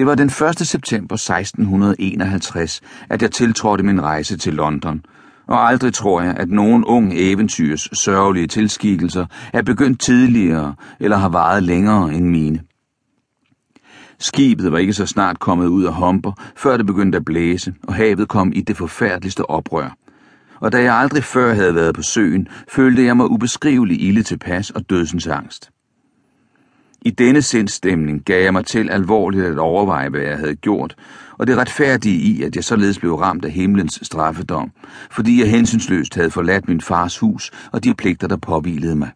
Det var den 1. september 1651, at jeg tiltrådte min rejse til London, og aldrig tror jeg, at nogen ung eventyrs sørgelige tilskikkelser er begyndt tidligere eller har varet længere end mine. Skibet var ikke så snart kommet ud af Humber, før det begyndte at blæse, og havet kom i det forfærdeligste oprør. Og da jeg aldrig før havde været på søen, følte jeg mig ubeskrivelig ilde tilpas og dødsens angst. I denne sindstemning gav jeg mig til alvorligt at overveje, hvad jeg havde gjort, og det retfærdige i, at jeg således blev ramt af himlens straffedom, fordi jeg hensynsløst havde forladt min fars hus og de pligter, der påvilede mig.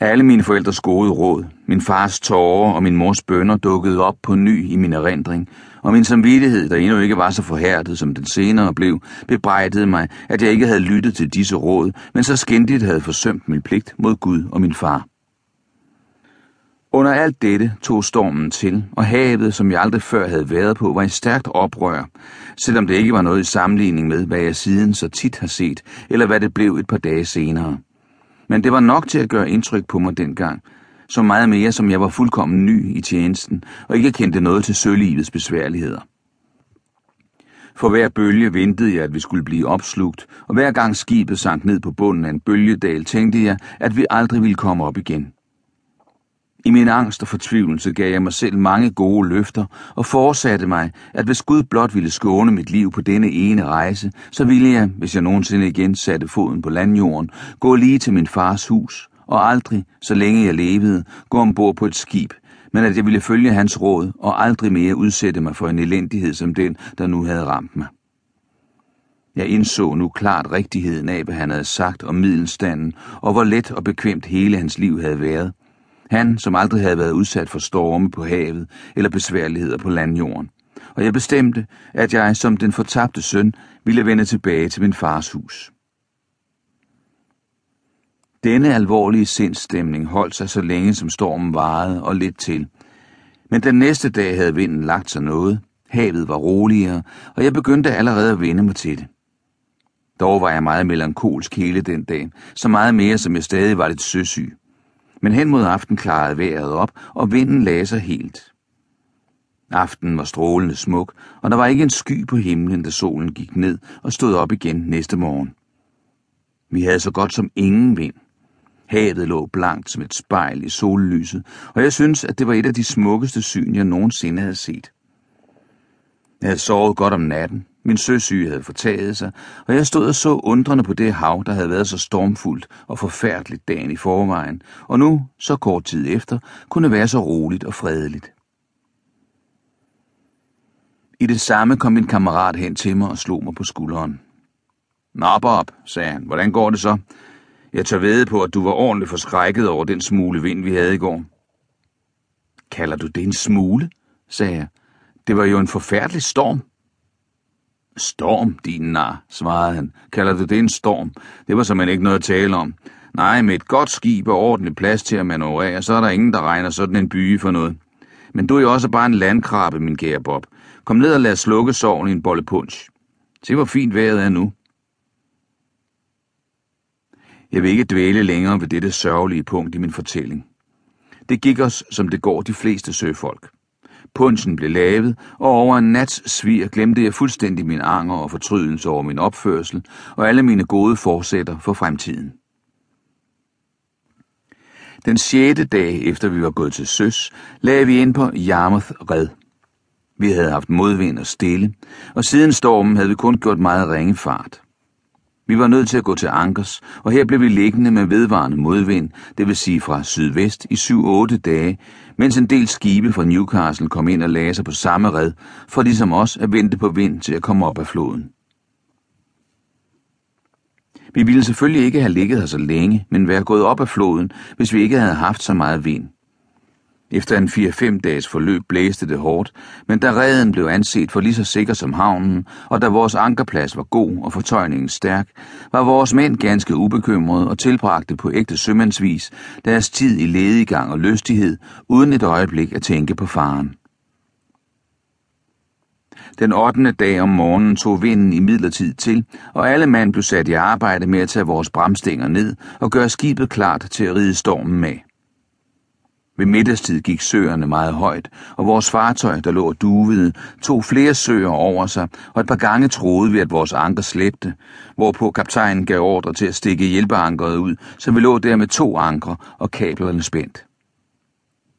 Alle mine forældres gode råd, min fars tårer og min mors bønder dukkede op på ny i min erindring, og min samvittighed, der endnu ikke var så forhærdet, som den senere blev, bebrejdede mig, at jeg ikke havde lyttet til disse råd, men så skændigt havde forsømt min pligt mod Gud og min far. Under alt dette tog stormen til, og havet, som jeg aldrig før havde været på, var i stærkt oprør, selvom det ikke var noget i sammenligning med, hvad jeg siden så tit har set, eller hvad det blev et par dage senere. Men det var nok til at gøre indtryk på mig dengang, så meget mere som jeg var fuldkommen ny i tjenesten, og ikke kendte noget til sølivets besværligheder. For hver bølge ventede jeg, at vi skulle blive opslugt, og hver gang skibet sank ned på bunden af en bølgedal, tænkte jeg, at vi aldrig ville komme op igen. I min angst og fortvivlelse gav jeg mig selv mange gode løfter og forsatte mig, at hvis Gud blot ville skåne mit liv på denne ene rejse, så ville jeg, hvis jeg nogensinde igen satte foden på landjorden, gå lige til min fars hus og aldrig, så længe jeg levede, gå ombord på et skib, men at jeg ville følge hans råd og aldrig mere udsætte mig for en elendighed som den, der nu havde ramt mig. Jeg indså nu klart rigtigheden af, hvad han havde sagt om middelstanden, og hvor let og bekvemt hele hans liv havde været. Han, som aldrig havde været udsat for storme på havet eller besværligheder på landjorden. Og jeg bestemte, at jeg som den fortabte søn ville vende tilbage til min fars hus. Denne alvorlige sindstemning holdt sig så længe som stormen varede og lidt til. Men den næste dag havde vinden lagt sig noget, havet var roligere, og jeg begyndte allerede at vende mig til det. Dog var jeg meget melankolsk hele den dag, så meget mere som jeg stadig var lidt søsyg. Men hen mod aften klarede vejret op, og vinden lagde sig helt. Aften var strålende smuk, og der var ikke en sky på himlen, da solen gik ned og stod op igen næste morgen. Vi havde så godt som ingen vind. Havet lå blankt som et spejl i sollyset, og jeg synes, at det var et af de smukkeste syn, jeg nogensinde havde set. Jeg havde sovet godt om natten, min søsyge havde fortaget sig, og jeg stod og så undrende på det hav, der havde været så stormfuldt og forfærdeligt dagen i forvejen, og nu, så kort tid efter, kunne være så roligt og fredeligt. I det samme kom min kammerat hen til mig og slog mig på skulderen. Nå, Bob, sagde han, hvordan går det så? Jeg tør ved på, at du var ordentligt forskrækket over den smule vind, vi havde i går. Kalder du det en smule? sagde jeg. Det var jo en forfærdelig storm. Storm, din nar, svarede han. Kalder du det en storm? Det var simpelthen ikke noget at tale om. Nej, med et godt skib og ordentlig plads til at manøvrere, så er der ingen, der regner sådan en byge for noget. Men du er jo også bare en landkrabbe, min kære Bob. Kom ned og lad slukke sorgen i en bolle punch. Se, hvor fint vejret er nu. Jeg vil ikke dvæle længere ved dette sørgelige punkt i min fortælling. Det gik os, som det går de fleste søfolk. Punchen blev lavet, og over en nats svir glemte jeg fuldstændig min anger og fortrydelse over min opførsel og alle mine gode forsætter for fremtiden. Den sjette dag efter vi var gået til søs, lagde vi ind på Yarmouth Red. Vi havde haft modvind og stille, og siden stormen havde vi kun gjort meget ringe fart. Vi var nødt til at gå til ankers, og her blev vi liggende med vedvarende modvind, det vil sige fra sydvest i 7-8 dage, mens en del skibe fra Newcastle kom ind og lagde sig på samme red, for ligesom os at vente på vind til at komme op af floden. Vi ville selvfølgelig ikke have ligget her så længe, men være gået op af floden, hvis vi ikke havde haft så meget vind. Efter en 4-5 dages forløb blæste det hårdt, men da reden blev anset for lige så sikker som havnen, og da vores ankerplads var god og fortøjningen stærk, var vores mænd ganske ubekymrede og tilbragte på ægte sømandsvis deres tid i ledigang og lystighed, uden et øjeblik at tænke på faren. Den 8. dag om morgenen tog vinden i midlertid til, og alle mand blev sat i arbejde med at tage vores bramstænger ned og gøre skibet klart til at ride stormen med. Ved middagstid gik søerne meget højt, og vores fartøj, der lå og duvede, tog flere søer over sig, og et par gange troede vi, at vores anker slæbte, hvorpå kaptajnen gav ordre til at stikke hjælpeankeret ud, så vi lå der med to ankre og kablerne spændt.